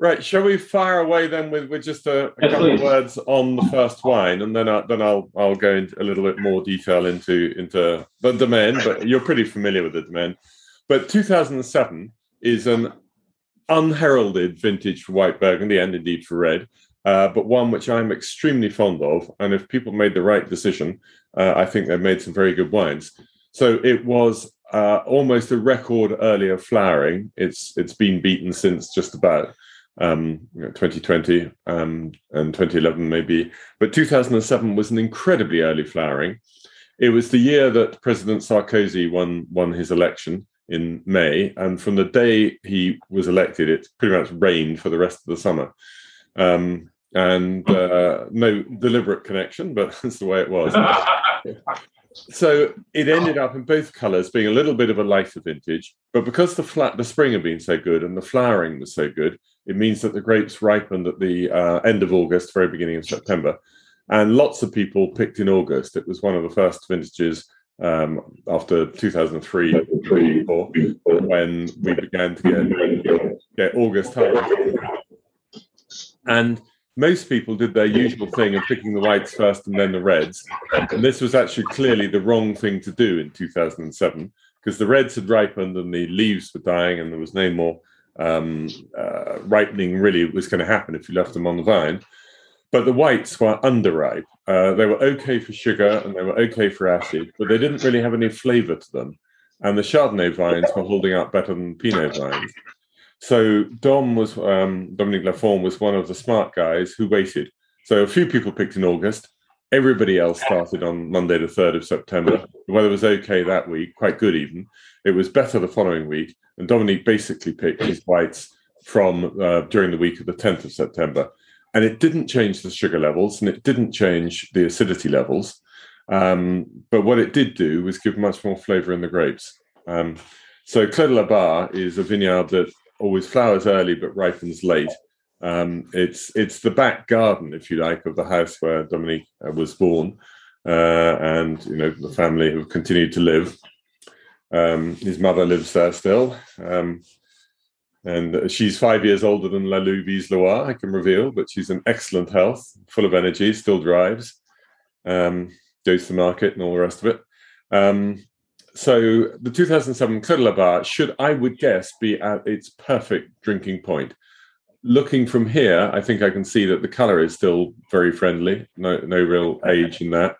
Right, shall we fire away then with, with just a, a couple of words on the first wine, and then I, then I'll I'll go into a little bit more detail into into the domain. But you're pretty familiar with the domain. But 2007 is an unheralded vintage for white burgundy and indeed for red, uh, but one which I'm extremely fond of. And if people made the right decision, uh, I think they've made some very good wines. So it was uh, almost a record earlier flowering. It's it's been beaten since just about um, you know, 2020 um, and 2011 maybe. But 2007 was an incredibly early flowering. It was the year that President Sarkozy won won his election in May, and from the day he was elected, it pretty much rained for the rest of the summer. Um, and uh, no deliberate connection, but that's the way it was. so it ended up in both colours being a little bit of a lighter vintage, but because the flat the spring had been so good and the flowering was so good, it means that the grapes ripened at the uh, end of August, very beginning of September, and lots of people picked in August. It was one of the first vintages um, after 2003 when we began to get, get August harvest. And most people did their usual thing of picking the whites first and then the reds. And this was actually clearly the wrong thing to do in 2007 because the reds had ripened and the leaves were dying and there was no more um, uh, ripening really was going to happen if you left them on the vine. But the whites were underripe. Uh, they were okay for sugar and they were okay for acid, but they didn't really have any flavor to them. And the Chardonnay vines were holding up better than Pinot vines. So Dom was um, Dominique Lafon was one of the smart guys who waited. So a few people picked in August. Everybody else started on Monday, the third of September. The weather was okay that week, quite good even. It was better the following week, and Dominique basically picked his whites from uh, during the week of the tenth of September, and it didn't change the sugar levels and it didn't change the acidity levels. Um, but what it did do was give much more flavour in the grapes. Um, so Clos de la Barre is a vineyard that always flowers early but ripens late. Um, it's it's the back garden, if you like, of the house where Dominique uh, was born, uh, and you know the family have continued to live. Um, his mother lives there still, um, and she's five years older than Lalou Bize-Leroy. I can reveal, but she's in excellent health, full of energy, still drives, um, goes to market, and all the rest of it. So the 2007 Clos de la Barre should, I would guess, be at its perfect drinking point. Looking from here, I think I can see that the color is still very friendly. No, no real age in that.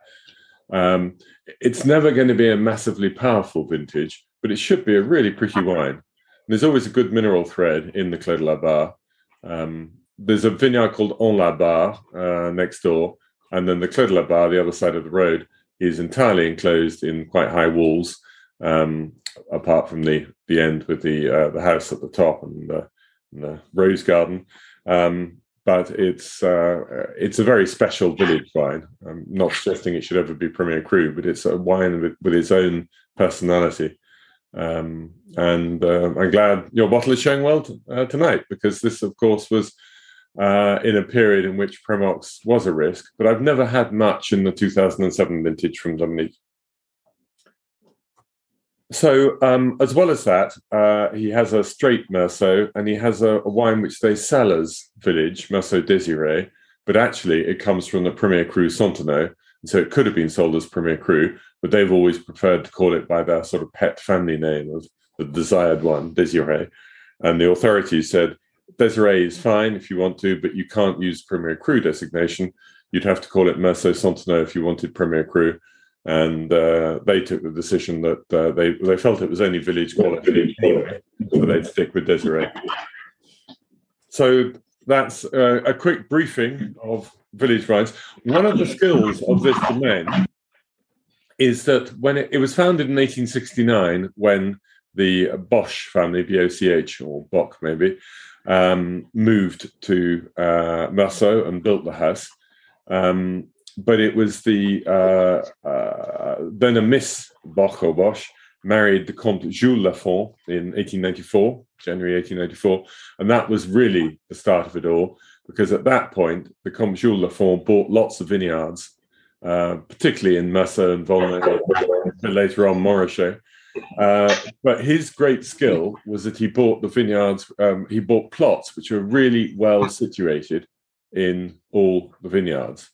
Um, it's never going to be a massively powerful vintage, but it should be a really pretty wine. There's always a good mineral thread in the Clos de la Barre. Um, there's a vineyard called En la Barre uh, next door, and then the Clos de la Barre, the other side of the road, is entirely enclosed in quite high walls um, apart from the the end with the uh, the house at the top and the, and the rose garden. Um, but it's uh, it's a very special village wine. I'm not suggesting it should ever be Premier Cru, but it's a wine with, with its own personality. Um, and uh, I'm glad your bottle is showing well t- uh, tonight because this, of course, was uh, in a period in which Premox was a risk. But I've never had much in the 2007 vintage from Dominique. So, um, as well as that, uh, he has a straight Meursault and he has a, a, wine which they sell as Village, Meursault Désiré, but actually it comes from the Premier Cru. And so it could have been sold as Premier Cru, but they've always preferred to call it by their sort of pet family name of the desired one, Désiré. And the authorities said, Désiré is fine if you want to, but you can't use Premier Cru designation. You'd have to call it Santenots if you wanted Premier Cru and uh, they took the decision that uh, they they felt it was only village quality, so they'd stick with Désiré. So that's uh, a quick briefing of village rights. One of the skills of this domain is that when it, it was founded in 1869, when the Boch family, B-O-C-H or Bock maybe, um, moved to uh, and built the house. Um, but it was the uh, uh, then a Miss Boch married the Comte Jules Lafon in 1894, January 1894, and that was really the start of it all because at that point the Comte Jules Lafon bought lots of vineyards, uh, particularly in Meursault and Volnay, later on Montrachet. Uh, but his great skill was that he bought the vineyards, um, he bought plots which were really well situated in all the vineyards.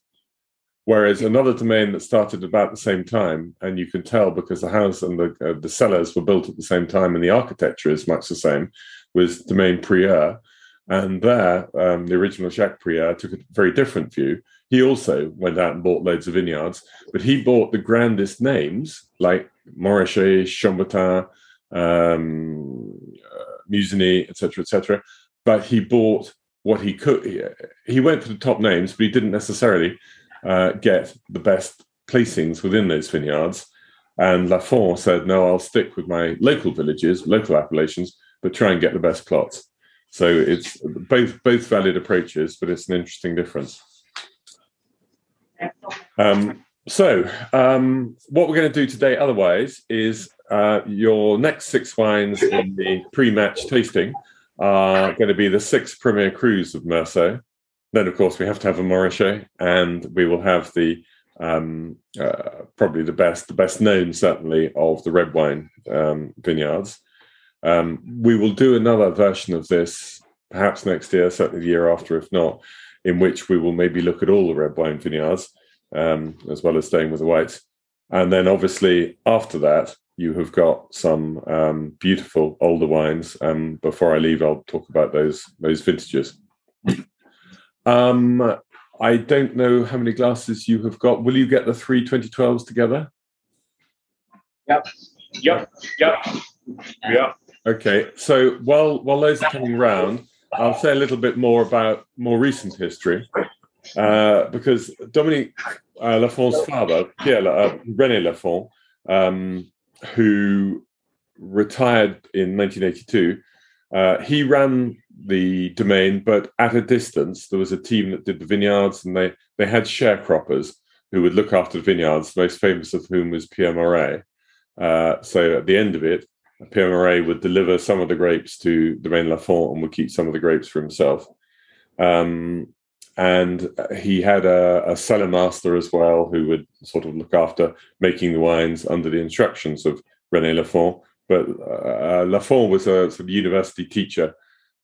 Whereas another domain that started about the same time, and you can tell because the house and the, uh, the cellars were built at the same time and the architecture is much the same, was Domaine Prieur. And there, um, the original Jacques Prieur took a very different view. He also went out and bought loads of vineyards, but he bought the grandest names like Montrachet, Chambertin, um, uh, Musigny, etc., etc. But he bought what he could. He, he, went for the top names, but he didn't necessarily uh, get the best placings within those vineyards. And Lafon said, "No, I'll stick with my local villages, local appellations, but try and get the best plots." So it's both both valid approaches, but it's an interesting difference. Um, so, um, what we're going to do today, otherwise, is uh, your next six wines in the pre-match tasting are going to be the six Premier Crus of Meursault. Then, of course, we have to have a Montrachet, and we will have the um, uh, probably the best, the best known, certainly, of the red wine um, vineyards. Um, we will do another version of this perhaps next year, certainly the year after, if not, in which we will maybe look at all the red wine vineyards um, as well as staying with the whites. And then obviously after that, you have got some um, beautiful older wines. Um, before I leave, I'll talk about those those vintages. Um, I don't know how many glasses you have got. Will you get the three 2012s together? Yep. Yep. Yep. Yep. Okay. So while while those are coming round, I'll say a little bit more about more recent history. Uh, because Dominique uh, Lafon's father, Pierre uh, René Lafon, um, who retired in 1982, uh, he ran the domain, but at a distance. There was a team that did the vineyards, and they they had sharecroppers who would look after the vineyards. The most famous of whom was Pierre Morey. Uh, so at the end of it, Pierre Morey would deliver some of the grapes to Domaine Lafon and would keep some of the grapes for himself. Um, and he had a, a cellar master as well who would sort of look after making the wines under the instructions of René Lafon. But uh, Lafon was a sort of university teacher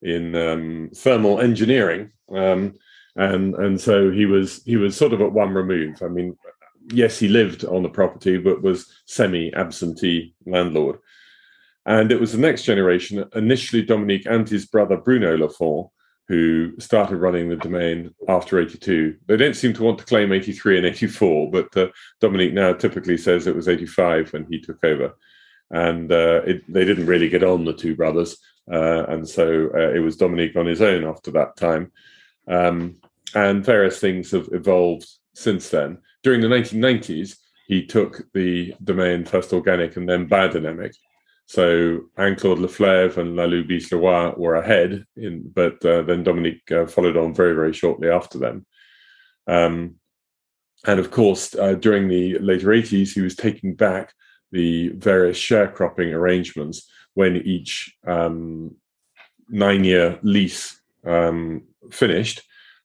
in um, thermal engineering, um, and and so he was he was sort of at one remove. I mean, yes, he lived on the property, but was semi absentee landlord. And it was the next generation, initially Dominique and his brother Bruno Lafon, who started running the domain after 82. They don't seem to want to claim 83 and 84, but uh, Dominique now typically says it was 85 when he took over. And uh, it, they didn't really get on, the two brothers. Uh, and so uh, it was Dominique on his own after that time. Um, and various things have evolved since then. During the 1990s, he took the domain first organic and then biodynamic so Anne Claude Leflaive and Lalou Bize-Leroy were ahead, in, but uh, then Dominique uh, followed on very, very shortly after them. Um, and of course, uh, during the later 80s, he was taking back the various sharecropping arrangements when each um, nine year lease um, finished.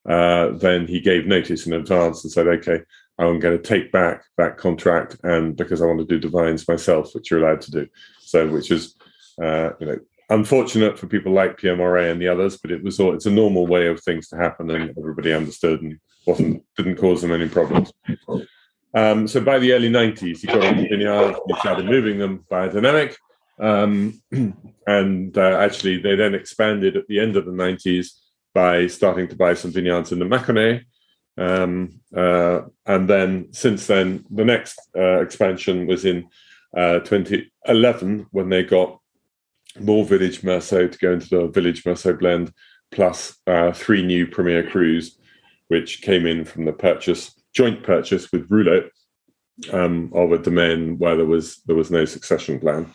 Uh, then he gave notice in advance and said, okay, I'm going to take back that contract, and because I want to do divines myself, which you're allowed to do. So, which is, uh, you know, unfortunate for people like Morey and the others, but it was all, it's a normal way of things to happen, and everybody understood and wasn't didn't cause them any problems. Um, so by the early 90s, he got the vineyards, he started moving them biodynamic. Um, and uh, actually, they then expanded at the end of the 90s by starting to buy some vineyards in the Mâconnais. Um, uh, and then since then, the next uh, expansion was in uh, 2011 when they got more Village Meursault to go into the Village Meursault blend, plus uh, three new Premier Crus, which came in from the purchase, joint purchase with Roulot um, of a domain where there was there was no succession plan.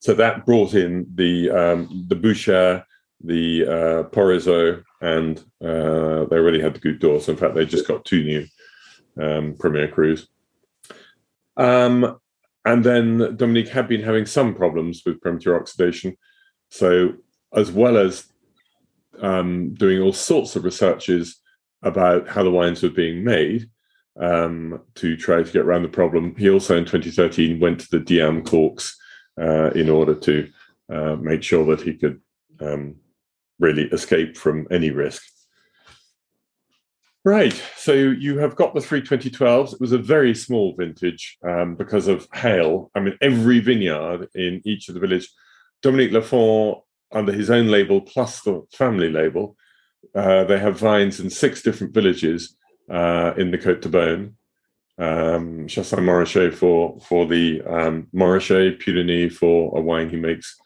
So that brought in the um, the Boucher, the uh, Porusots, and uh, they already had the Goutte d'Or. So in fact, they just got two new um, Premier Crus. Um, and then Dominique had been having some problems with premature oxidation. So, as well as um, doing all sorts of researches about how the wines were being made, um, to try to get around the problem. He also in 2013 went to the Diam corks uh, in order to uh, make sure that he could um, really escape from any risk. Right, so you have got the three 2012s. It was a very small vintage um, because of hail. I mean, every vineyard in each of the village, Dominique Lafon, under his own label plus the family label, uh, they have vines in six different villages uh, in the Côte de Beaune. Um, Chassagne Montrachet for for the um, Puligny for a wine he makes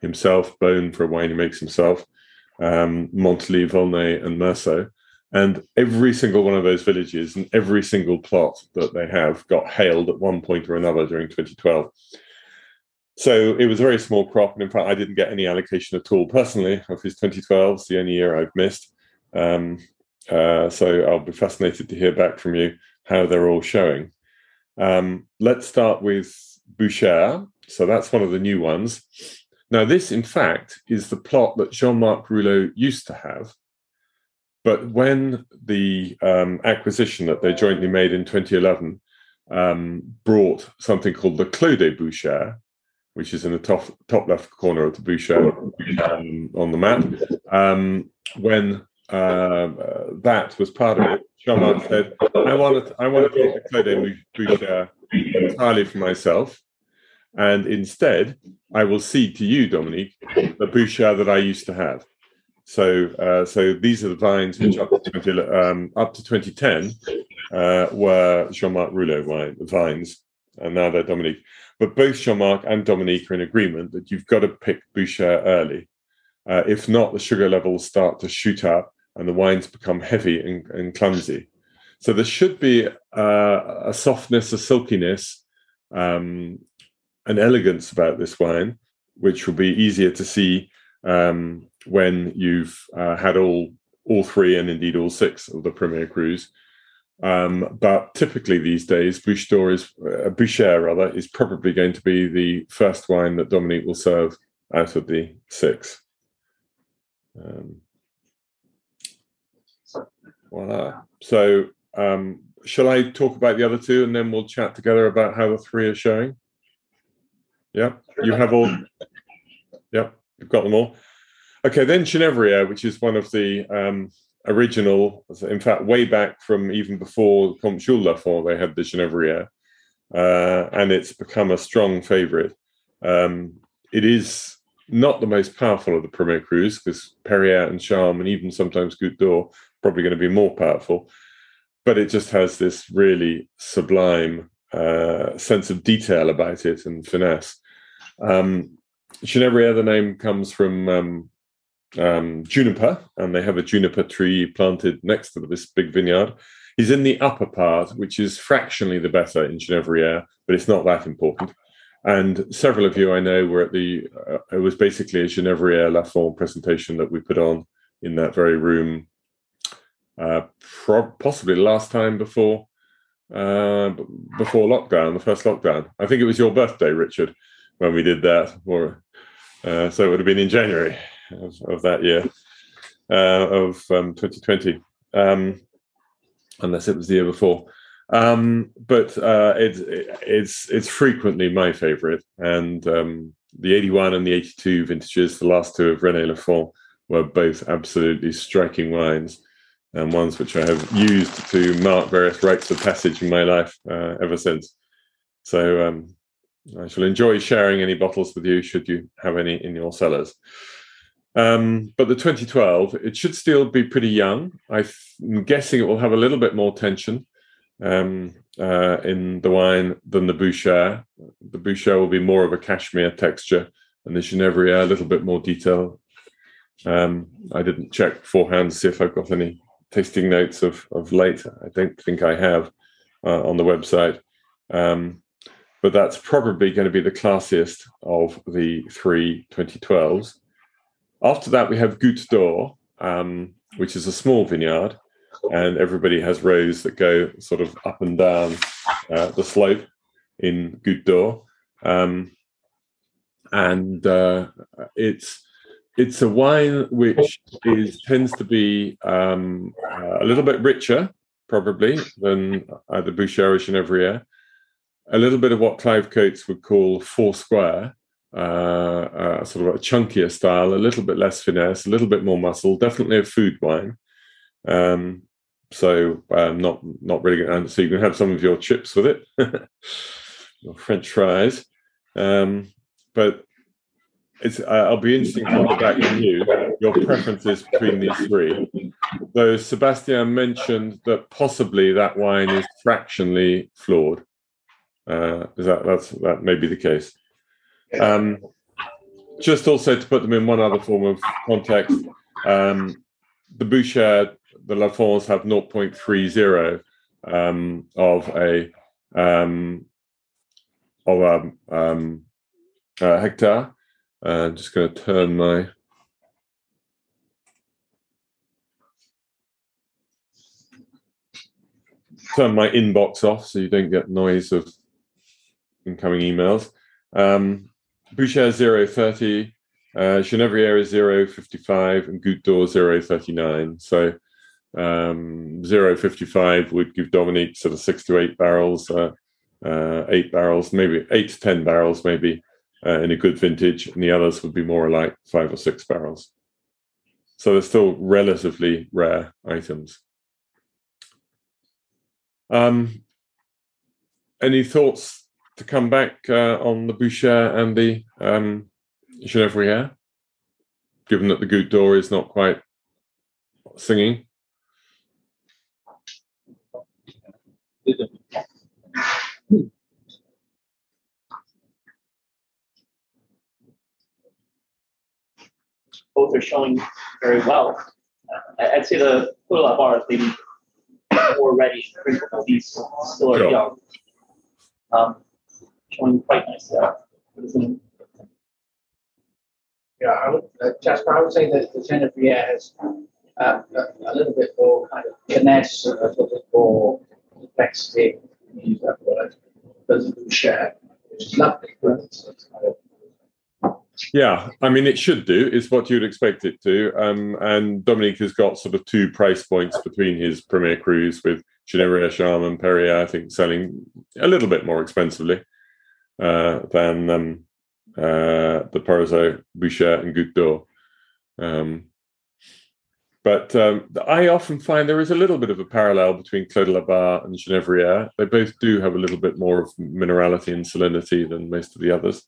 himself, Beaune for a wine he makes himself, um, Monthelie, Volnay, and Meursault. And every single one of those villages and every single plot that they have got hailed at one point or another during 2012. So it was a very small crop. And in fact, I didn't get any allocation at all personally of his 2012. It's the only year I've missed. Um, uh, so I'll be fascinated to hear back from you how they're all showing. Um, let's start with Boucher. So that's one of the new ones. Now, this, in fact, is the plot that Jean Marc Roulot used to have. But when the um, acquisition that they jointly made in 2011 um, brought something called the Clos des Bouchères, which is in the top, top left corner of the Bouchère um, on the map, um, when uh, that was part of it, Marc said, I want to, I want to take the Clos des entirely for myself. And instead, I will cede to you, Dominique, the bouchère that I used to have. So, uh, so these are the vines which up to 20, um, up to 2010 uh, were Jean-Marc Roulot wine, vines, and now they're Dominique. But both Jean-Marc and Dominique are in agreement that you've got to pick bouchère early. Uh, if not, the sugar levels start to shoot up and the wines become heavy and, and clumsy. So there should be uh, a softness, a silkiness, um, an elegance about this wine, which will be easier to see um, when you've uh, had all all three and indeed all six of the Premier Crus. Um, but typically these days, Bouche d'Or is uh, Bouchère rather is probably going to be the first wine that Dominique will serve out of the six. Um, voila. So, um, shall I talk about the other two, and then we'll chat together about how the three are showing? Yeah, you have all. Yeah, you've got them all. Okay, then Genevrier, which is one of the um, original, in fact, way back from even before Comte Jules Lafon, they had the Genevrier, uh, and it's become a strong favorite. Um, it is not the most powerful of the Premier Crus because Perrier and Charme and even sometimes Goutte d'Or probably going to be more powerful, but it just has this really sublime uh, sense of detail about it and finesse. Um, the name comes from um, um, juniper, and they have a juniper tree planted next to this big vineyard. He's in the upper part, which is fractionally the better in Genevrier, but it's not that important. And several of you I know were at the, uh, it was basically a Genevrier Lafon presentation that we put on in that very room, uh, pro- possibly the last time before uh, before lockdown, the first lockdown. I think it was your birthday, Richard, when we did that. Or uh, so it would have been in January of, of that year uh, of um, 2020, um, unless it was the year before. Um, but uh, it, it's it's frequently my favourite, and um, the 81 and the 82 vintages, the last two of René Lafon, were both absolutely striking wines and ones which I have used to mark various rites of passage in my life uh, ever since. So um, I shall enjoy sharing any bottles with you should you have any in your cellars. Um, but the 2012, it should still be pretty young. I'm guessing it will have a little bit more tension um, uh, in the wine than the Bouchère. The Bouchère will be more of a cashmere texture, and the Genevrier a little bit more detail. Um, I didn't check beforehand to see if I've got any tasting notes of of late. I don't think I have uh, on the website, um, but that's probably going to be the classiest of the three 2012s. After that, we have Goutte d'Or, um, which is a small vineyard, and everybody has rows that go sort of up and down uh, the slope in Goutte d'Or, um, and uh, it's it's a wine which is tends to be um, uh, a little bit richer probably, than either Boucher or Genevrier. A little bit of what Clive Coates would call four square, uh, uh, sort of a chunkier style, a little bit less finesse, a little bit more muscle, definitely a food wine. Um, so um, not not really good. So you can have some of your chips with it, your French fries. Um, but it's I'll be interesting to look back from you your preferences between these three. Though Sebastian mentioned that possibly that wine is fractionally flawed. Uh, is that that's that may be the case? Um, just also to put them in one other form of context, um, the Bouchard, the Lafons have 0.30 um, of a um, of a um, uh, hectare. Uh, I'm just going to turn my turn my inbox off so you don't get noise of incoming emails. Um, Boucher 030, uh, Genevrier is 055, and Goutte d'Or 039. So um, 055 would give Dominique sort of six to eight barrels, uh, uh, eight barrels, maybe eight to 10 barrels, maybe uh, in a good vintage, and the others would be more like five or six barrels. So they're still relatively rare items. Um, any thoughts to come back uh, on the Boucher and the um, Genevrier, given that the Goutte d'Or is not quite singing? Both are showing very well. Uh, I'd say the Clos de la Barre is maybe more ready these still are Sure. young. Um, showing quite nice there. Yeah, I would, uh, Jasper, I would say that the Genevrier has uh, a, a little bit more kind of finesse, a little bit more complexity, use that word, than the share, which is lovely, but it's, it's kind of Yeah, I mean, it should do. It's what you'd expect it to. Um, and Dominique has got sort of two price points between his Premier Crus with Genevrier Charme and Perrier, I think, selling a little bit more expensively uh, than um, uh, the Porusots, Boucher, and Goutte. Um, but um, I often find there is a little bit of a parallel between Clos de and Genevrier. They both do have a little bit more of minerality and salinity than most of the others.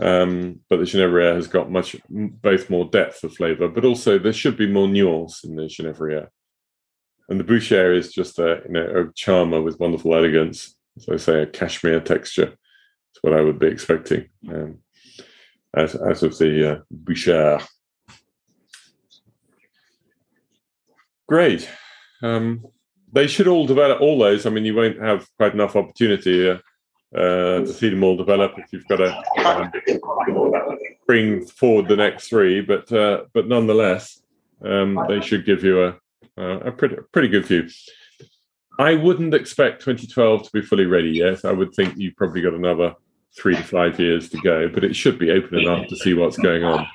Um, but the Genevrier has got much both more depth of flavour, but also there should be more nuance in the Genevrier. And the Boucher is just a, you know, a charmer with wonderful elegance. So I say a cashmere texture. That's what I would be expecting um, out, out of the uh, Boucher. Great. Um, they should all develop all those. I mean, you won't have quite enough opportunity uh, uh, to see them all develop if you've got to um, bring forward the next three. But uh, but nonetheless, um, they should give you a a, a pretty pretty good view. I wouldn't expect 2012 to be fully ready yet. I would think you've probably got another three to five years to go, but it should be open enough to see what's going on.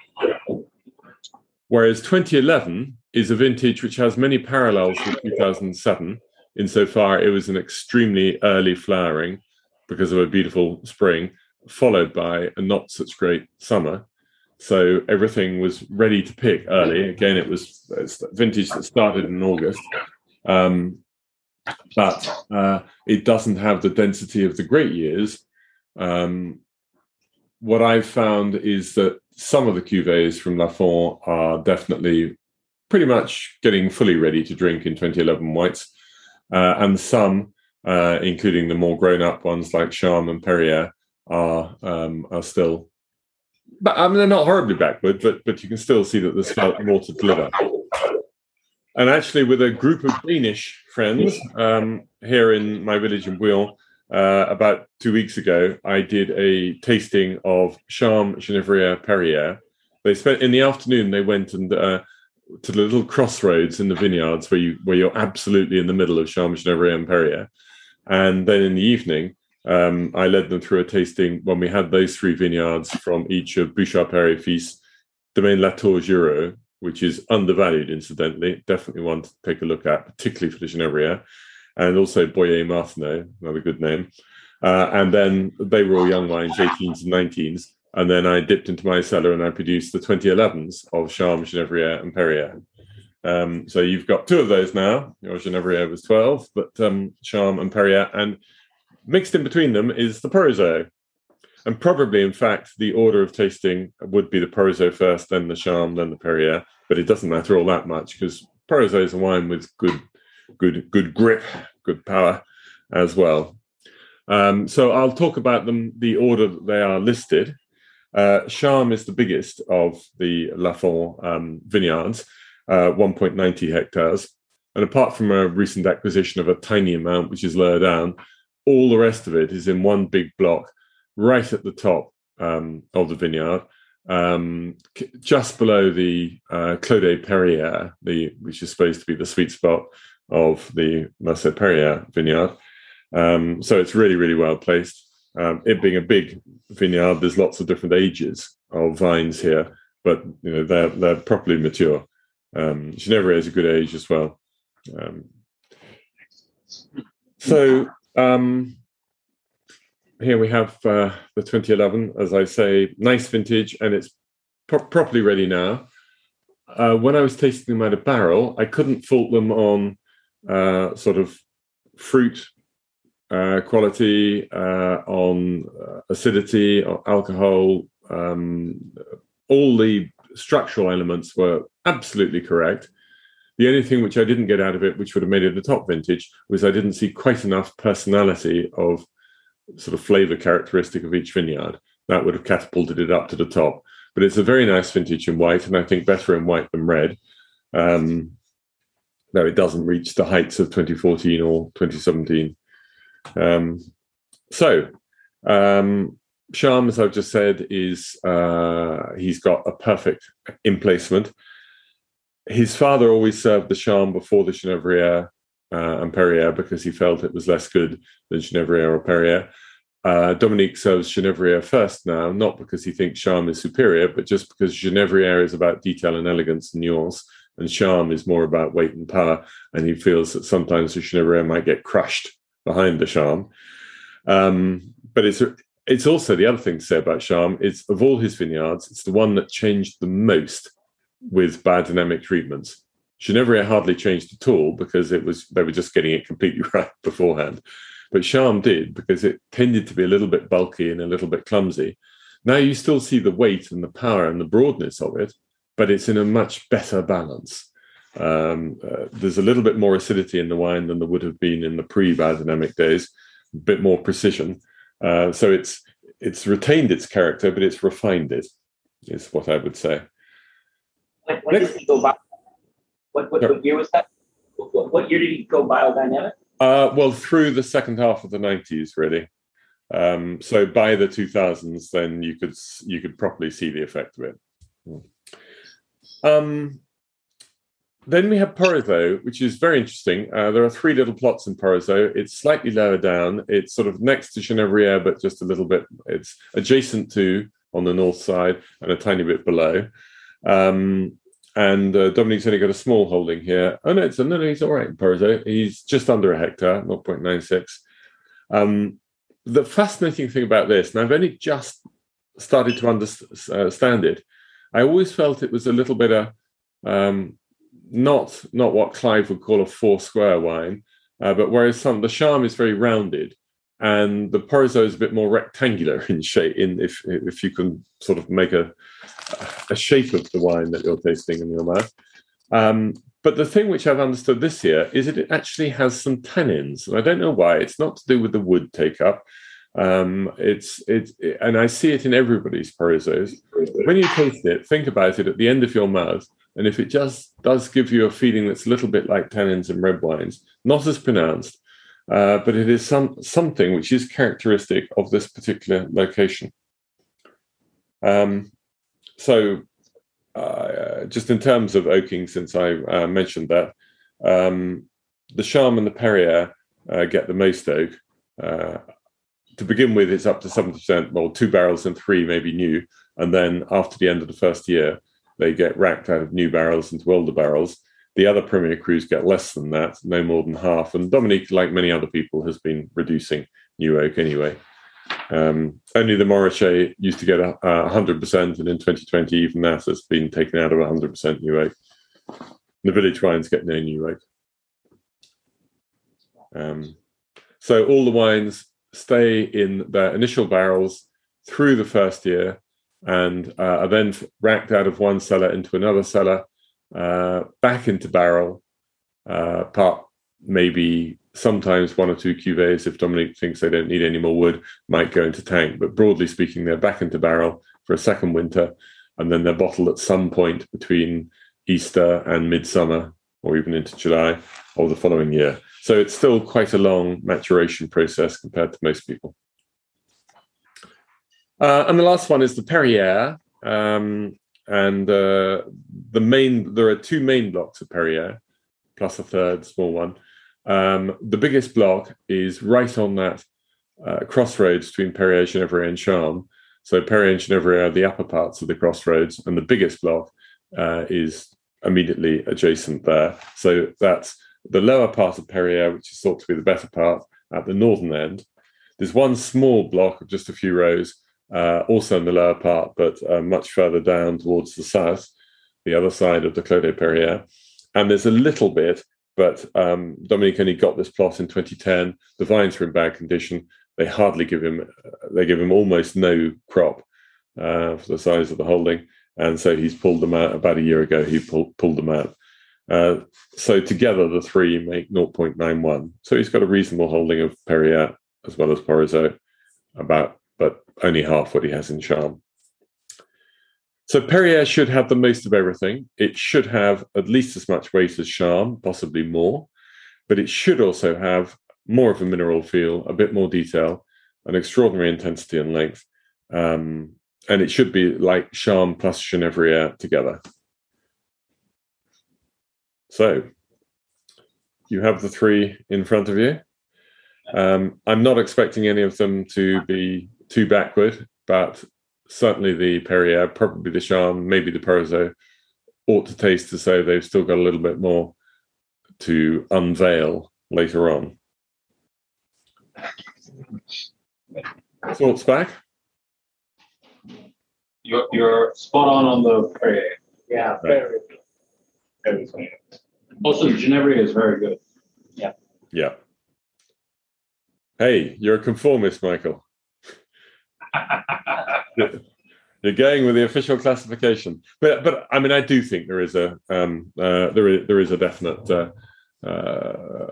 Whereas 2011 is a vintage which has many parallels with 2007, insofar it was an extremely early flowering because of a beautiful spring, followed by a not such great summer. So everything was ready to pick early. Again, it was vintage that started in August, um, but uh, it doesn't have the density of the great years. Um, what I've found is that some of the cuvées from Lafon are definitely pretty much getting fully ready to drink in 2011 whites, uh, and some, uh, including the more grown-up ones like Charme and Perrier, are um, are still. But I mean, they're not horribly backward, but but you can still see that there's more to deliver. And actually, with a group of Danish friends um, here in my village in Bouilland, uh, about two weeks ago, I did a tasting of Charme Genevrier Perrier. They spent in the afternoon. They went and uh, to the little crossroads in the vineyards where you where you're absolutely in the middle of Charme Genevrier and Perrier. And then in the evening, um, I led them through a tasting when we had those three vineyards from each of Bouchard Père et Fils, Domaine La Tour which is undervalued, incidentally. Definitely one to take a look at, particularly for the Genevrier. And also Boyer-Martenot, another good name. Uh, and then they were all young wines, 18s and 19s. And then I dipped into my cellar and I produced the 2011s of Charme, Genevrier, and Perrier. Um, so you've got two of those now. Your Genevrier was 12, but um, Charme and Perrier. And mixed in between them is the Porusots. And probably, in fact, the order of tasting would be the Porusots first, then the Charme, then the Perrier. But it doesn't matter all that much because Porusots is a wine with good, good, good grip, good power as well. Um, so I'll talk about them the order that they are listed. Uh, Charme is the biggest of the Lafon um, vineyards, uh, 1.90 hectares. And apart from a recent acquisition of a tiny amount, which is lower down, all the rest of it is in one big block right at the top um, of the vineyard, um, just below the uh, Perrier, the which is supposed to be the sweet spot of the Meursault Perrier vineyard. Um, so it's really, really well placed. Um, it being a big vineyard, there's lots of different ages of vines here, but you know they're they're properly mature. Um, Genevrier is a good age as well. Um, so um, here we have uh, the 2011, as I say, nice vintage, and it's pro- properly ready now. Uh, when I was tasting them out of barrel, I couldn't fault them on uh, sort of fruit uh, quality, uh, on uh, acidity, on alcohol. Um, all the structural elements were absolutely correct. The only thing which I didn't get out of it, which would have made it a top vintage, was I didn't see quite enough personality of sort of flavor characteristic of each vineyard. That would have catapulted it up to the top. But it's a very nice vintage in white, and I think better in white than red. Um, though it doesn't reach the heights of 2014 or 2017. Um, so, um, Charme, as I've just said, is uh, he's got a perfect emplacement. His father always served the Charme before the Genevrier uh, and Perrier because he felt it was less good than Genevrier or Perrier. Uh, Dominique serves Genevrier first now, not because he thinks Charme is superior, but just because Genevrier is about detail and elegance and nuance, and Charme is more about weight and power. And he feels that sometimes the Genevrier might get crushed behind the Charme. Um, but it's it's also the other thing to say about Charme is of all his vineyards, it's the one that changed the most with biodynamic treatments. Genevrier hardly changed at all because it was they were just getting it completely right beforehand. But Charme did because it tended to be a little bit bulky and a little bit clumsy. Now you still see the weight and the power and the broadness of it, but it's in a much better balance. Um, uh, there's a little bit more acidity in the wine than there would have been in the pre-biodynamic days, a bit more precision. Uh, so it's it's retained its character, but it's refined it. Is what I would say. When, when did he go bio? What, what, what year was that? What, what year did he go biodynamic? Uh, well, through the second half of the '90s, really. Um, so by the 2000s, then you could you could properly see the effect of it. Um, then we have Porusots, which is very interesting. Uh, there are three little plots in Porusots. It's slightly lower down. It's sort of next to Genevrier, but just a little bit. It's adjacent to on the north side and a tiny bit below. Um, and uh, Dominique's only got a small holding here. Oh no, it's no, no, he's all right Porusots. He's just under a hectare, 0.96. Um, the fascinating thing about this, and I've only just started to understand it, I always felt it was a little bit a um, not not what Clive would call a four square wine, uh, but whereas some the charm is very rounded, and the Porusots is a bit more rectangular in shape. In if if you can sort of make a a shape of the wine that you're tasting in your mouth. Um, but the thing which I've understood this year is that it actually has some tannins, and I don't know why. It's not to do with the wood take up. Um, it's it, and I see it in everybody's Porusots. When you taste it, think about it at the end of your mouth and if it just does give you a feeling that's a little bit like tannins in red wines, not as pronounced, uh, but it is some something which is characteristic of this particular location. Um, so, uh, just in terms of oaking, since I uh, mentioned that, um, the Charme and the Perrier uh, get the most oak. To begin with, it's up to 70%, well, two barrels and three maybe new. And then after the end of the first year, they get racked out of new barrels into older barrels. The other Premier Crus get less than that, no more than half. And Dominique, like many other people, has been reducing new oak anyway. Um, only the Montrachet used to get a 100%, and in 2020, even that has been taken out of 100% new oak. The village wines get no new oak. Um, so all the wines stay in their initial barrels through the first year and uh, are then racked out of one cellar into another cellar, uh, back into barrel, uh, part maybe sometimes one or two cuvées if Dominique thinks they don't need any more wood might go into tank, but broadly speaking, they're back into barrel for a second winter, and then they're bottled at some point between Easter and midsummer, or even into July or the following year. So it's still quite a long maturation process compared to most people. Uh, and the last one is the Perrières. Um, and uh, the main, there are two main blocks of Perrières, plus a third small one. Um, the biggest block is right on that uh, crossroads between Perrières, Genevrières, and Charmes. So Perrières and Genevrières are the upper parts of the crossroads, and the biggest block uh, is immediately adjacent there. So that's the lower part of Perrières, which is thought to be the better part, at the northern end. There's one small block of just a few rows, uh, also in the lower part, but uh, much further down towards the south, the other side of the Clos des Perrières. And there's a little bit, but um, Dominique only got this plot in 2010. The vines are in bad condition. They hardly give him, they give him almost no crop uh, for the size of the holding. And so he's pulled them out about a year ago. He pulled, pulled them out. Uh, so together, the three make 0.91. So he's got a reasonable holding of Perrières as well as Porusots, about, but only half what he has in Charmes. So Perrières should have the most of everything. It should have at least as much weight as Charmes, possibly more, but it should also have more of a mineral feel, a bit more detail, an extraordinary intensity and length. Um, and it should be like Charmes plus Genevrières together. So you have the three in front of you. Um, I'm not expecting any of them to be too backward, but certainly the Perrières, probably the Charmes, maybe the Porusots ought to taste to say they've still got a little bit more to unveil later on. Thoughts back? You're, you're spot on on the Perrières. Yeah, very good. Everything. Also, Genevrières is very good. Yeah. Yeah. Hey, you're a conformist, Michael. You're going with the official classification, but but I mean, I do think there is a um, uh, there is there is a definite uh, uh,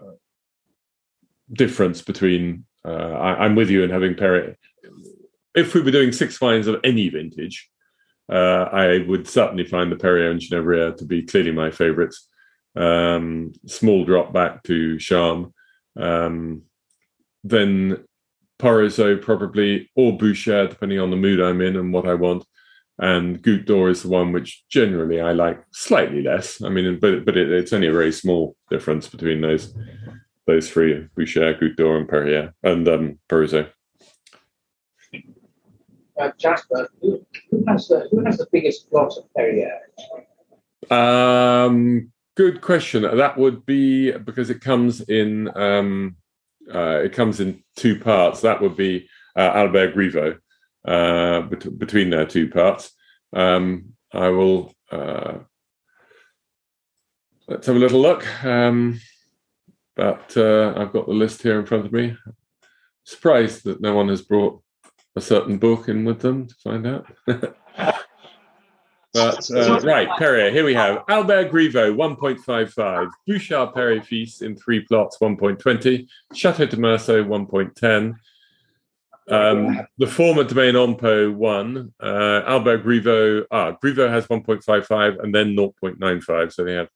difference between. Uh, I, I'm with you in having Perry. If we were doing six wines of any vintage, uh, I would certainly find the Perrières and Genevrières to be clearly my favourites. Um, small drop back to Charmes, um, then Porusots probably, or Bouchères, depending on the mood I'm in and what I want. And Goutte d'Or is the one which generally I like slightly less. I mean, but but it, it's only a very small difference between those those three: Bouchères, Goutte d'Or, and Perrières, and um, Porusots. Uh, Jasper, who, who has the who has the biggest plot of Perrières? Um, good question. That would be because it comes in um, uh, it comes in two parts. That would be uh, Albert Grivault uh, bet- between their two parts. Um, I will uh, let's have a little look. Um, but uh, I've got the list here in front of me. Surprised that no one has brought a certain book in with them to find out. But uh, right, Perrières, here we have Albert Grivault, 1.55, Bouchard Père et Fils in three plots, 1.20, Chateau de Meursault, 1.10. Um, the former Domaine Ampeau, 1. Uh, Albert Grivault, ah, Grivault has 1.55 and then 0.95, so they have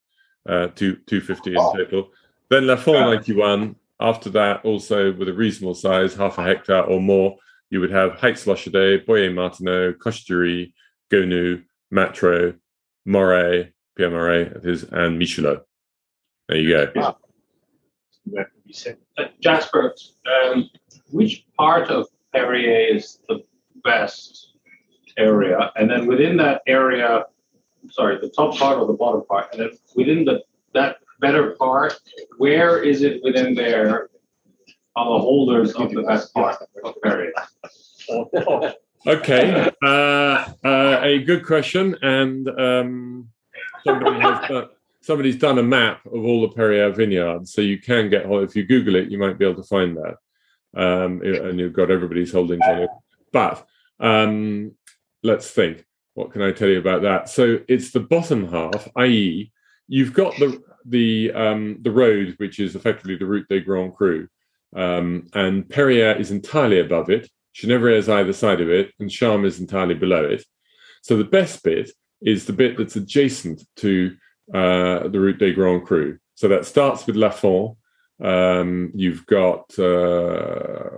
uh, two, 250 in total. Then Lafon 91. After that, also with a reasonable size, half a hectare or more, you would have Heitz-Lochardet, Boyer Martineau, Coche-Dury, Gaunoux, Matrot, Morey, Pierre Morey, his, and Michelot. There you go. Wow. That could be said. Uh, Jasper, um, which part of Perrières is the best area? And then within that area, sorry, the top part or the bottom part, and then within the that better part, where is it within there on the holders of the best part of Perrières? Okay, uh, uh, a good question, and um, somebody has done, somebody's done a map of all the Perrières vineyards, so you can get if you Google it, you might be able to find that, um, and you've got everybody's holdings on it. But um, let's think. What can I tell you about that? So it's the bottom half, i.e., you've got the the um, the road, which is effectively the Route des Grands Crus, um, and Perrières is entirely above it. Genevrières is either side of it, and Charmes is entirely below it. So the best bit is the bit that's adjacent to uh, the Route des Grands Crus. So that starts with Lafon. Um, you've got, uh,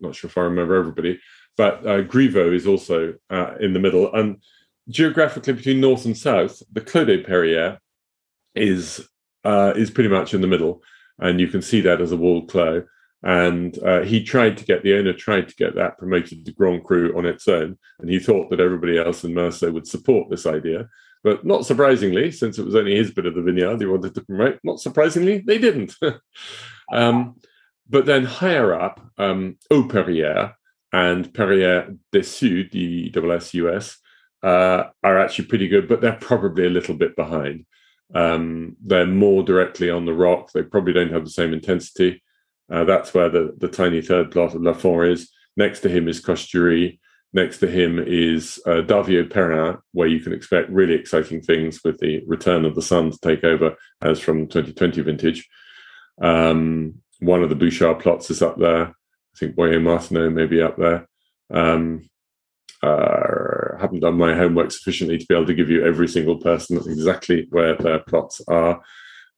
not sure if I remember everybody, but uh, Grivault is also uh, in the middle. And geographically, between north and south, the Clos des Perrières is uh, is pretty much in the middle, and you can see that as a walled clos and uh, he tried to get the owner tried to get that promoted to Grand Cru on its own, and he thought that everybody else in Meursault would support this idea. But not surprisingly, since it was only his bit of the vineyard he wanted to promote, not surprisingly, they didn't. um, but then higher up, um, Haut Perrière and Perrières Dessus, the S-U-S, uh, are actually pretty good, but they're probably a little bit behind. Um, they're more directly on the rock. They probably don't have the same intensity. Uh, that's where the, the tiny third plot of Lafon is. Next to him is Coche-Dury. Next to him is uh, Darviot-Perrin, where you can expect really exciting things with the return of the sun to take over as from 2020 vintage. Um, one of the Bouchard plots is up there. I think Boyer-Martenot may be up there. Um, uh, haven't done my homework sufficiently to be able to give you every single person exactly where their plots are.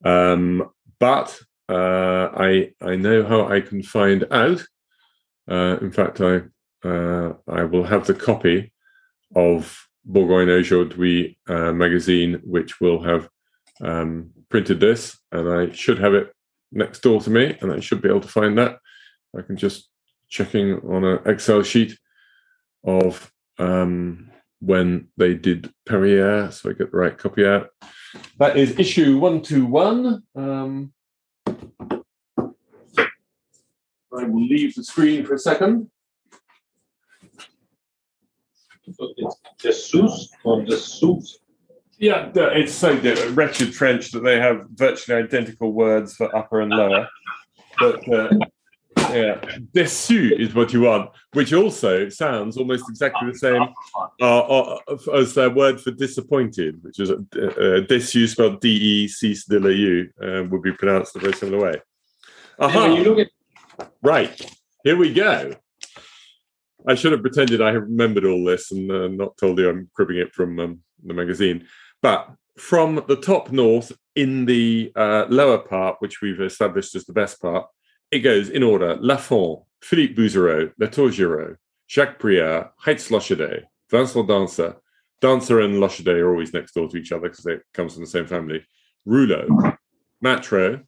Um, but uh, I I know how I can find out. Uh, in fact, I uh, I will have the copy of Bourgogne Aujourd'hui uh, magazine, which will have um, printed this, and I should have it next door to me, and I should be able to find that. I can just checking on an Excel sheet of um, when they did Perrières, so I get the right copy out. That is issue one two one. Um, I will leave the screen for a second. So it's the Sous or the Sous? Yeah, it's so wretched French that they have virtually identical words for upper and lower. But uh, yeah, déçu is what you want, which also sounds almost exactly the same uh, uh, as their word for disappointed, which is uh, uh déçu spelled D E C de la U, uh, would be pronounced a very similar way. Uh-huh. you look at Right, here we go. I should have pretended I remembered all this and uh, not told you I'm cribbing it from um, the magazine. But from the top north in the uh, lower part, which we've established as the best part, it goes in order Lafon, Philippe Bouzereau, Latour Giraud, Jacques Prieur, Heitz-Lochardet, Vincent Dancer. Dancer and Lochardet are always next door to each other because they come from the same family. Roulot, Matrot,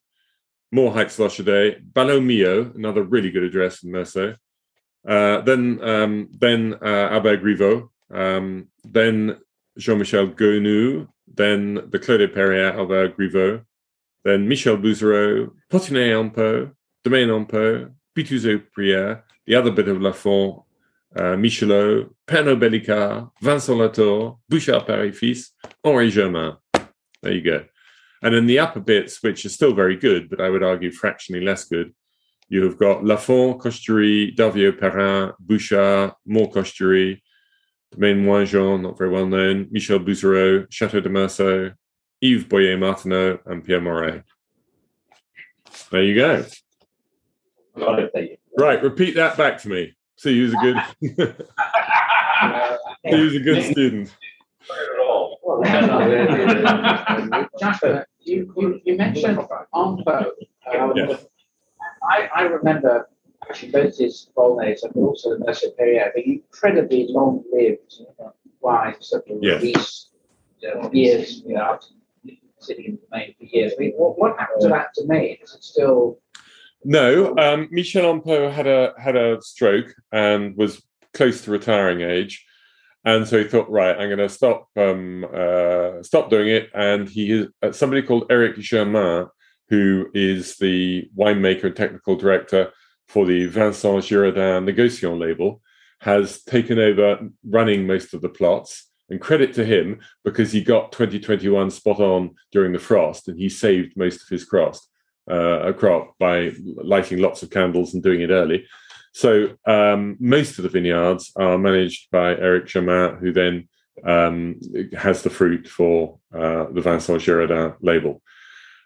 more Heights Lochaday, Ballot-Millot, another really good address in Meursault. Uh, then um, then uh, Albert Grivault, um, then Jean-Michel Gaunoux, then the Clos des Perrières, Albert Grivault, then Michel Bouzereau, Potinet-Ampeau, Domaine-en-Pau, Pitouzé-Prière, the other bit of Lafon, uh, Michelot, Pernot-Belicard, Vincent Latour, Bouchard Père et Fils, Henri Germain. There you go. And in the upper bits, which are still very good, but I would argue fractionally less good, you have got Lafon, Coche-Dury, Davio Perrin, Bouchard, more Coche-Dury, Domaine Moinjean, not very well known, Michel Bouzereau, Chateau de Meursault, Yves Boyer-Martenot, and Pierre Morey. There you go. Right, repeat that back to me. See who's a good who's a good student. Jasper, you, you, you mentioned Ampeau. Um, yes. I, I remember actually both his Bolognese and also the Perrier being incredibly long lived wines that were yes. released uh, years, you know, sitting in the main for years. I mean, what, what happened to that domain? Is it still. No, um, Michel Ampeau had a had a stroke and was close to retiring age. And so he thought, right, I'm going to stop um, uh, stop doing it. And he is uh, somebody called Eric Germain, who is the winemaker and technical director for the Vincent Girardin Negociant label, has taken over running most of the plots. And credit to him because he got 2021 spot on during the frost, and he saved most of his crop, uh, crop by lighting lots of candles and doing it early. So um, most of the vineyards are managed by Eric Germain, who then um, has the fruit for uh, the Vincent Girardin label.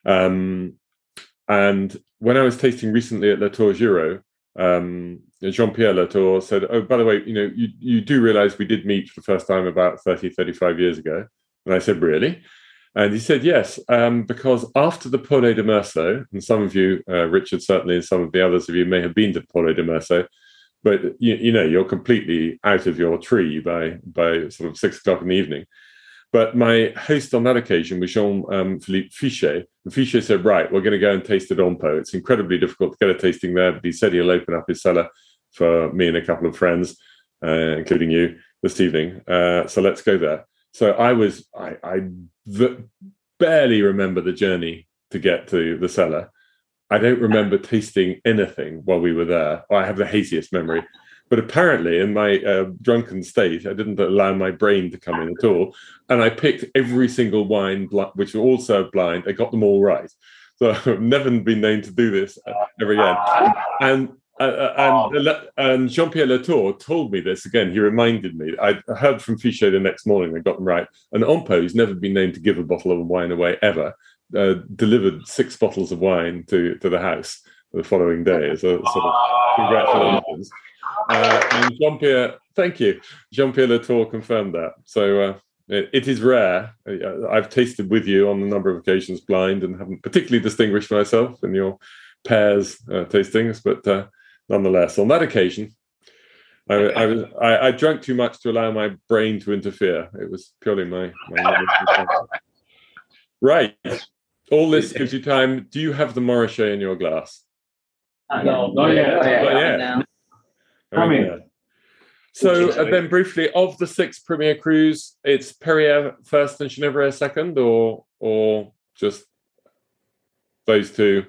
Um, and when I was tasting recently at Latour Giraud, um, Jean-Pierre Latour said, oh, by the way, you know, you, you do realize we did meet for the first time about 30, 35 years ago. And I said, really? And he said, yes, um, because after the Paulée de Meursault, and some of you, uh, Richard, certainly, and some of the others of you may have been to Paulée de Meursault, but you, you, know, you're completely out of your tree by, by sort of six o'clock in the evening. But my host on that occasion was Jean um, Philippe Fichet. And Fichet said, right, we're going to go and taste at Ampeau. It's incredibly difficult to get a tasting there, but he said he'll open up his cellar for me and a couple of friends, uh, including you, this evening. Uh, so let's go there. So I was, I, I v- barely remember the journey to get to the cellar. I don't remember tasting anything while we were there. I have the haziest memory. But apparently, in my uh, drunken state, I didn't allow my brain to come in at all. And I picked every single wine, which were all served blind. I got them all right. So I've never been known to do this ever again. And uh, uh and, and Jean Pierre Latour told me this again. He reminded me. I heard from Fichet the next morning. I got them right. And Ampeau, who's never been known to give a bottle of wine away ever. Uh, delivered six bottles of wine to, to the house the following day So, sort of congratulations. Uh, and Jean Pierre, thank you. Jean Pierre Latour confirmed that. So uh, it, it is rare. I've tasted with you on a number of occasions blind and haven't particularly distinguished myself in your pairs uh, tastings, but nonetheless, on that occasion, I, I was I, I, drank too much to allow my brain to interfere. It was purely my, my right. All this gives you time. Do you have the Montrachet in your glass? Uh, no, not yet. Not yet. Coming. So uh, then, briefly, of the six Premier Crus, it's Perrières first and Genevrières second, or or just those two?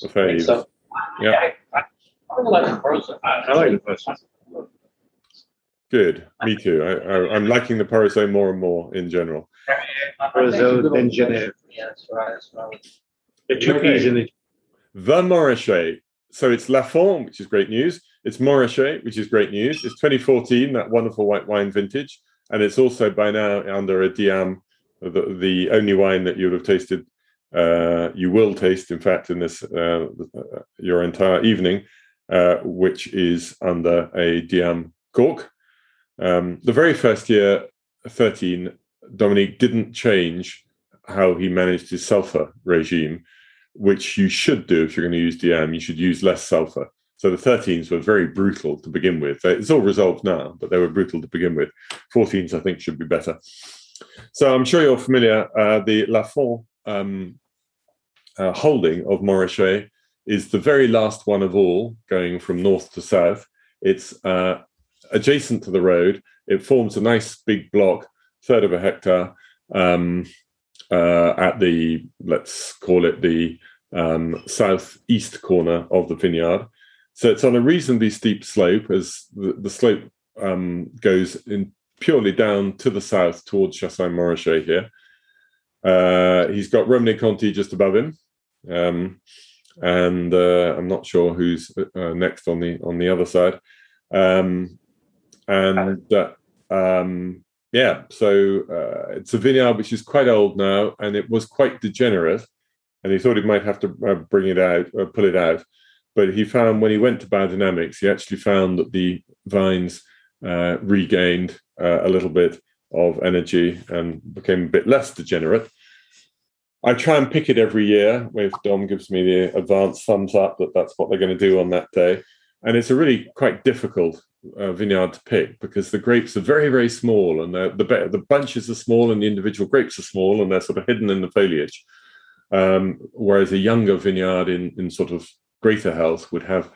The so. Yeah. I, I, like the first. I, I like the first. Good. Me too. I, am liking the Porusots more and more in general. Porusots then Genevrières. Yeah, that's right. That's right. The two P's in the. The Montrachet. So it's Lafon, which is great news. It's Montrachet, which is great news. It's 2014, that wonderful white wine vintage. And it's also by now under a Diam, the, the only wine that you'll have tasted uh, you will taste, in fact, in this uh, your entire evening, uh, which is under a Diam cork. Um, the very first year, 13, Dominique didn't change how he managed his sulfur regime, which you should do if you're going to use Diam. You should use less sulfur. So the 13s were very brutal to begin with. It's all resolved now, but they were brutal to begin with. 14s, I think, should be better. So I'm sure you're familiar. Uh, the Lafon um, uh, holding of Montrachet is the very last one of all, going from north to south. It's uh, adjacent to the road. It forms a nice big block, third of a hectare, um, uh, at the let's call it the um, southeast corner of the vineyard. So it's on a reasonably steep slope, as the, the slope um, goes in purely down to the south towards Chassagne Montrachet here. Uh, he's got Romanée-Conti just above him, um, and uh, I'm not sure who's uh, next on the on the other side. Um, and uh, um, yeah, so uh, it's a vineyard which is quite old now, and it was quite degenerate. And he thought he might have to uh, bring it out, or pull it out. But he found when he went to biodynamics, he actually found that the vines regained a little bit of energy and became a bit less degenerate. I try and pick it every year. If Dom gives me the advance thumbs up that that's what they're going to do on that day, and it's a really quite difficult uh, vineyard to pick because the grapes are very very small and the the bunches are small and the individual grapes are small and they're sort of hidden in the foliage. Um, whereas a younger vineyard in in sort of greater health would have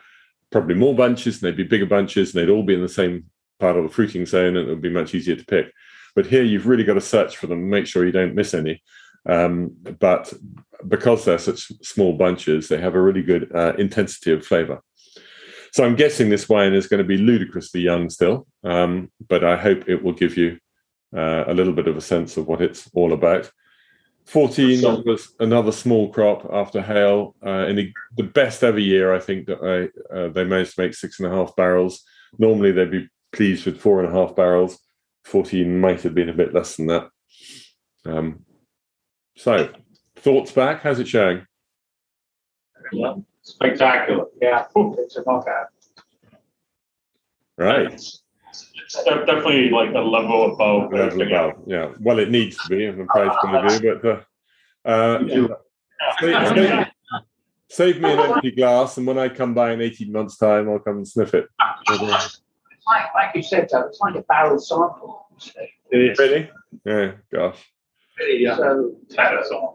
probably more bunches, and they'd be bigger bunches, and they'd all be in the same part of the fruiting zone, and it would be much easier to pick. But here, you've really got to search for them, make sure you don't miss any. Um, but because they're such small bunches, they have a really good uh, intensity of flavor. So I'm guessing this wine is going to be ludicrously young still, um, but I hope it will give you uh, a little bit of a sense of what it's all about. 14 So- was another small crop after hail. Uh, in the, the best ever year, I think that I, uh, they managed to make six and a half barrels. Normally, they'd be pleased with four and a half barrels. 14 might have been a bit less than that. Um, so, thoughts back? How's it showing? Spectacular. Yeah, it's a knockout. Right. It's it's definitely like a level above Level above. Yeah. Well, it needs to be from a price point of view, but uh, uh, Yeah. save, save- save me an empty glass, and when I come by in 18 months' time, I'll come and sniff it. But, It's like, like you said, Tom, it's like a barrel sample. really? Yeah, gosh. Really young. So,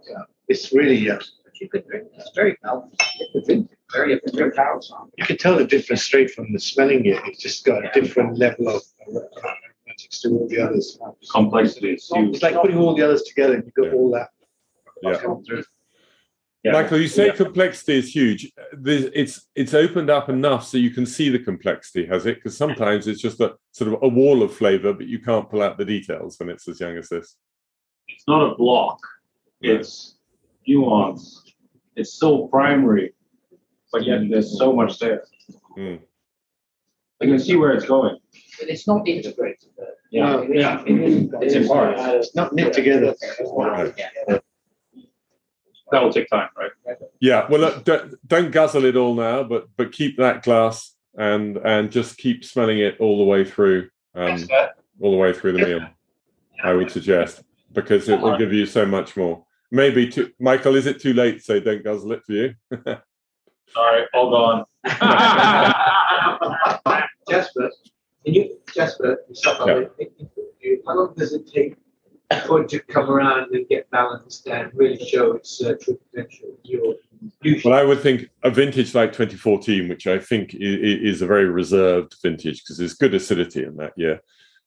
Yeah. It's really young. you could drink, it's very healthy. It's a very, very barrel sample. You can tell the difference straight from the smelling it. It's just got a different level of uh, aromatics to all the others. Complexity is huge. It's like putting all the others together and you've got Yeah. all that. Yeah. Yeah. Michael, you say Yeah. complexity is huge. There's, it's it's opened up enough so you can see the complexity, has it? Because sometimes it's just a sort of a wall of flavor, but you can't pull out the details when it's as young as this. It's not a block. It's nuance. It's so primary, but yet there's so much there. Mm. I can see where it's going. But it's not integrated. though. Yeah. It is- Yeah. it is- It's in parts. It's not knit together. That will take time, right? Yeah, well, look, don't, don't guzzle it all now, but but keep that glass and and just keep smelling it all the way through, um, all the way through the meal. I would suggest because it will give you so much more. Maybe too, Michael, is it too late to say don't guzzle it for you? Sorry, all gone. Jasper, can you, Jasper, stop Yeah. how long does it take for it to come around and get balanced and really show its uh, true potential? Your Well, I would think a vintage like 2014, which I think i- i- is a very reserved vintage because there's good acidity in that year.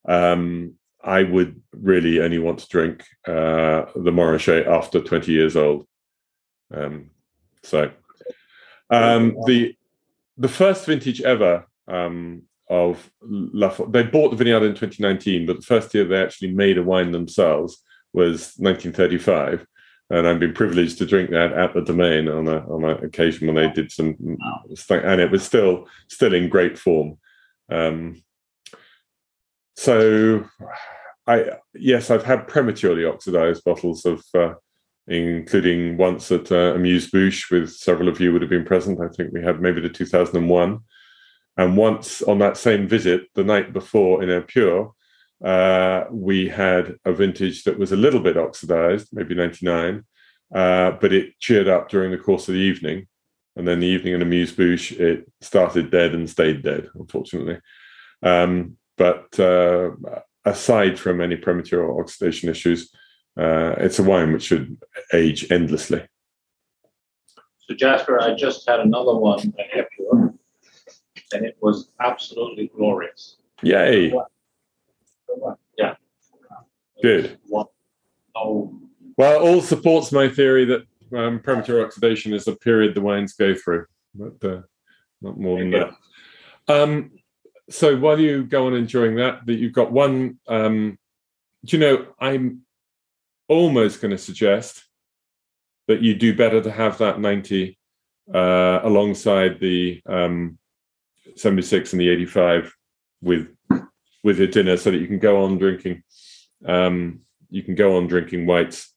Um, I would really only want to drink uh, the Montrachet after 20 years old. Um, so um, the the first vintage ever um, of Lafon, they bought the vineyard in 2019, but the first year they actually made a wine themselves was 1935 and I've been privileged to drink that at the domain on a on an occasion when they did some, and it was still still in great form. Um, so, I yes, I've had prematurely oxidized bottles of, uh, including once at uh, Amuse Bouche with several of you would have been present. I think we had maybe the 2001, and once on that same visit the night before in Epure, uh, we had a vintage that was a little bit oxidized, maybe 99, uh, but it cheered up during the course of the evening. And then the evening in Amuse Bouche, it started dead and stayed dead, unfortunately. Um, but uh, aside from any premature oxidation issues, uh, it's a wine which should age endlessly. So Jasper, I just had another one at Epure, and it was absolutely glorious. Yay! Yeah. Good. No, Well, all supports my theory that um, premature oxidation is a period the wines go through, but uh, not more than that. Um, so while you go on enjoying that, that you've got one. Um, do you know? I'm almost going to suggest that you do better to have that 90 uh, alongside the um, 76 and the 85 with with your dinner, so that you can go on drinking. Um, you can go on drinking whites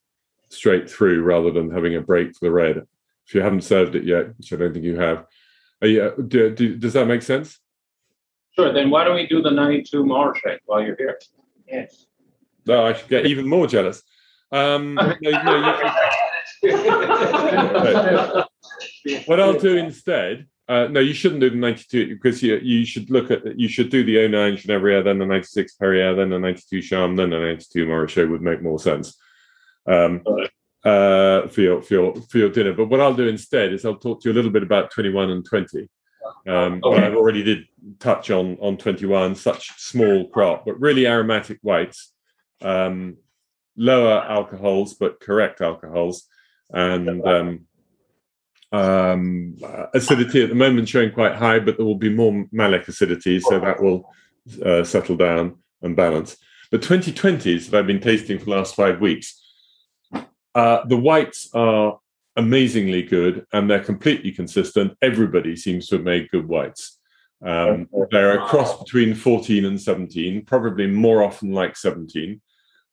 straight through rather than having a break for the red. If you haven't served it yet, which I don't think you have, you, do, do, does that make sense? Sure. Then why don't we do the 92 Marche while you're here? Yes. No, I should get even more jealous. Um, no, no, you- what I'll do instead, uh, no, you shouldn't do the 92 because you you should look at you should do the 09 Genevrier, then the 96 Perrières, then the 92 Charmes, then the 92 Montrachet would make more sense um, uh, for your for your for your dinner. But what I'll do instead is I'll talk to you a little bit about 21 and 20, Um, but I've already did touch on on 21, such small crop, but really aromatic whites, um, lower alcohols but correct alcohols, and um, um, acidity at the moment showing quite high, but there will be more malic acidity, so that will uh, settle down and balance. But 2020s that I've been tasting for the last five weeks, uh, the whites are amazingly good and they're completely consistent. Everybody seems to have made good whites. Um, they're a cross between 14 and 17, probably more often like 17.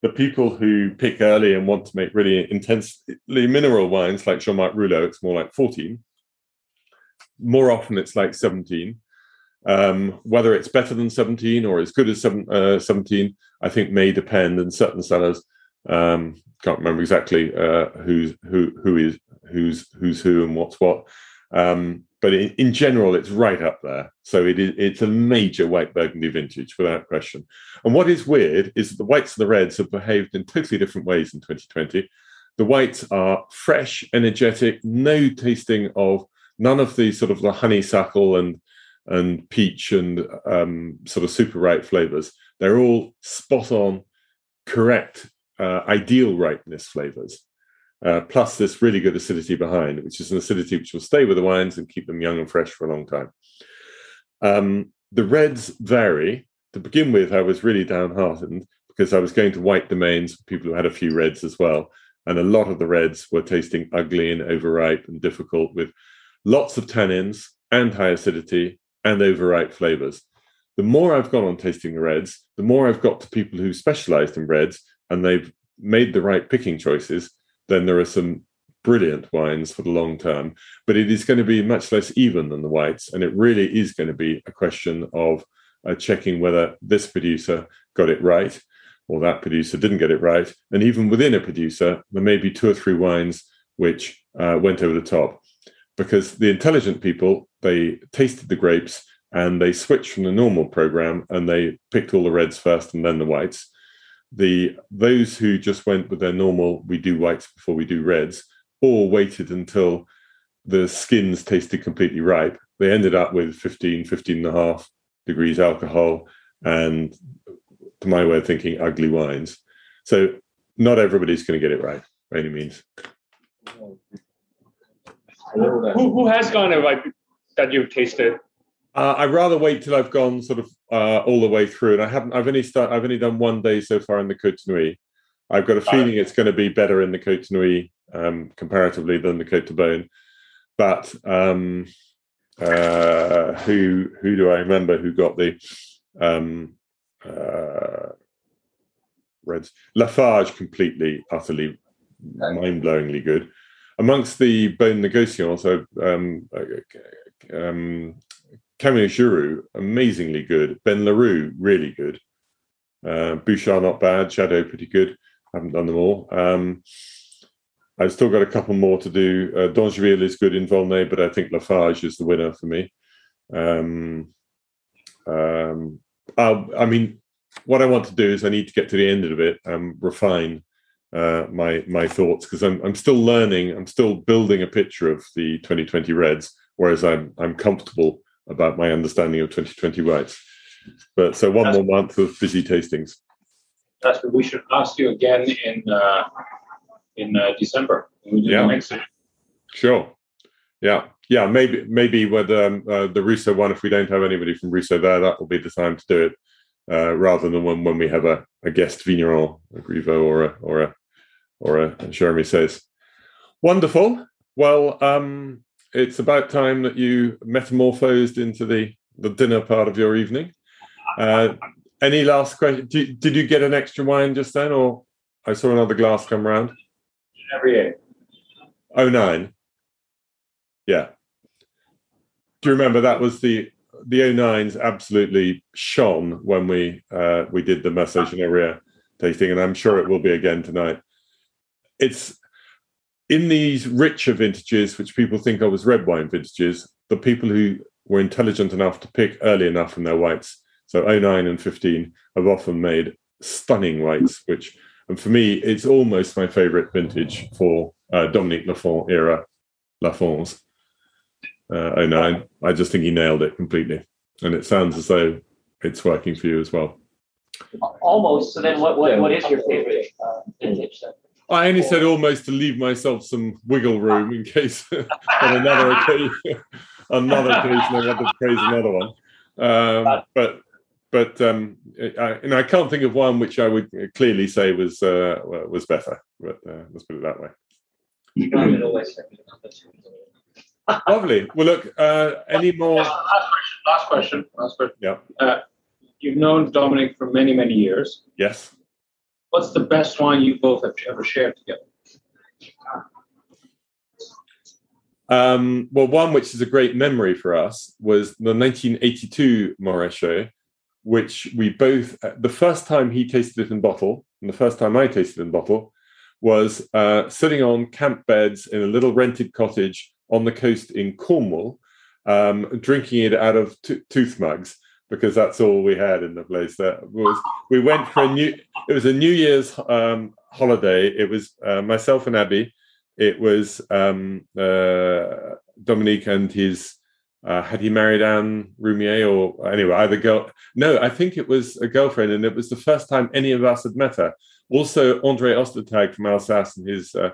The people who pick early and want to make really intensely mineral wines like Jean Marc Roulot, it's more like 14. More often, it's like 17. Um, whether it's better than 17 or as good as seven, uh, 17, I think may depend. And certain sellers um, can't remember exactly uh, who's who who is who's who's who and what's what. Um, but in, in, general, it's right up there. So it is it's a major white Burgundy vintage without question. And what is weird is that the whites and the reds have behaved in totally different ways in 2020. The whites are fresh, energetic, no tasting of none of the sort of the honeysuckle and and peach and um, sort of super ripe flavors. They're all spot on, correct, uh, ideal ripeness flavors. Uh, plus this really good acidity behind, which is an acidity which will stay with the wines and keep them young and fresh for a long time. Um, the reds vary. To begin with, I was really downhearted because I was going to white domains, people who had a few reds as well. And a lot of the reds were tasting ugly and overripe and difficult with lots of tannins and high acidity and overripe flavors. The more I've gone on tasting the reds, the more I've got to people who specialized in reds and they've made the right picking choices, then there are some brilliant wines for the long term. But it is going to be much less even than the whites. And it really is going to be a question of uh, checking whether this producer got it right or that producer didn't get it right. And even within a producer, there may be two or three wines which uh, went over the top because the intelligent people they tasted the grapes and they switched from the normal program and they picked all the reds first and then the whites the those who just went with their normal we do whites before we do reds or waited until the skins tasted completely ripe. They ended up with 15 15 and a half degrees alcohol and to my way of thinking ugly wines. So not everybody's going to get it right by any means. Who, who has gone like that you've tasted? Uh, I'd rather wait till I've gone sort of uh, all the way through, and I haven't. I've only start. I've only done one day so far in the Côte Nuit. I've got a feeling it's going to be better in the Côte Nuit um, comparatively than the Côte de Beaune. But um, uh, who who do I remember who got the um, uh, Reds? Lafarge completely, utterly, mind blowingly good amongst the Beaune Negociants, so um, uh, um, Camille Giroud, amazingly good. Ben Leroux, really good. Uh, Bouchard, not bad. Shadow, pretty good. haven't done them all. Um, I've still got a couple more to do. Uh, is good in Volnay, but I think Lafarge is the winner for me. Um, um, I mean, what I want to do is I need to get to the end of it and refine uh, my my thoughts because I'm I'm still learning. I'm still building a picture of the 2020 Reds, whereas I'm I'm comfortable about my understanding of 2020 Whites. But so one more month of busy tastings. That's what we should ask you again in uh, in uh, December. yeah. Sure. Yeah. Yeah. Maybe maybe with um, uh, the Rousseau one, if we don't have anybody from Rousseau there, that will be the time to do it. Uh, rather than when, when we have a, a guest vigneron, a Grivault or a or a or a Jeremy says. Wonderful. Well, um, it's about time that you metamorphosed into the, the dinner part of your evening. Uh, any last question? Did, did you get an extra wine just then, or I saw another glass come round? Every eight. Oh nine. Yeah. Do you remember that was the the 09s absolutely shone when we uh, we did the Massage Area tasting, and I'm sure it will be again tonight it's in these richer vintages, which people think of as red wine vintages, the people who were intelligent enough to pick early enough from their whites, so 09 and 15, have often made stunning whites, which, and for me, it's almost my favorite vintage for uh, Dominique Lafon era Lafons. uh, 09. I just think he nailed it completely. And it sounds as though it's working for you as well. Almost. So then, what what, what is your favorite vintage? Then? I only said almost to leave myself some wiggle room in case on another occasion, another occasion I want to praise another one. Um, but but um, I, and I can't think of one which I would clearly say was uh, was better. But uh, let's put it that way. Lovely. Well, look. Uh, any more? Last question. Last question. Last question. Yeah. Uh, you've known Dominique for many, many years. Yes. What's the best wine you both have ever shared together? Um, well, one which is a great memory for us was the 1982 Moret which we both, the first time he tasted it in bottle, and the first time I tasted it in bottle, was uh, sitting on camp beds in a little rented cottage on the coast in Cornwall, um, drinking it out of t- tooth mugs because that's all we had in the place. That was we went for a new. It was a New Year's um, holiday. It was uh, myself and Abby. It was um, uh, Dominique and his. Uh, had he married Anne Roumier or anyway either girl? No, I think it was a girlfriend, and it was the first time any of us had met her. Also, Andre Ostertag from Alsace and his uh,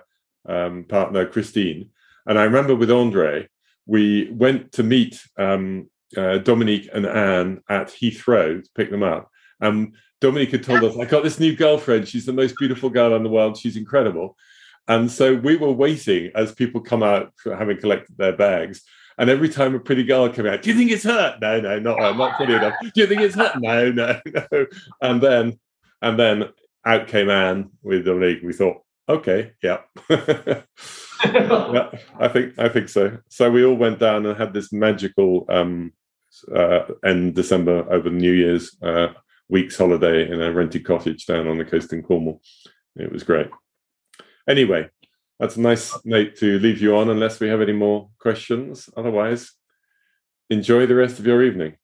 um, partner Christine. And I remember with Andre, we went to meet um, uh, Dominique and Anne at Heathrow to pick them up. And Dominique had told us, I got this new girlfriend. She's the most beautiful girl in the world. She's incredible. And so we were waiting as people come out for having collected their bags. And every time a pretty girl came out, do you think it's hurt? No, no, not her, not pretty enough. Do you think it's hurt? No, no, no. And then, and then out came Anne with Dominique. We thought, okay, yeah. yeah, I think I think so. So we all went down and had this magical um, uh, end December over the New Year's uh, week's holiday in a rented cottage down on the coast in Cornwall. It was great. Anyway, that's a nice note to leave you on, unless we have any more questions. Otherwise, enjoy the rest of your evening.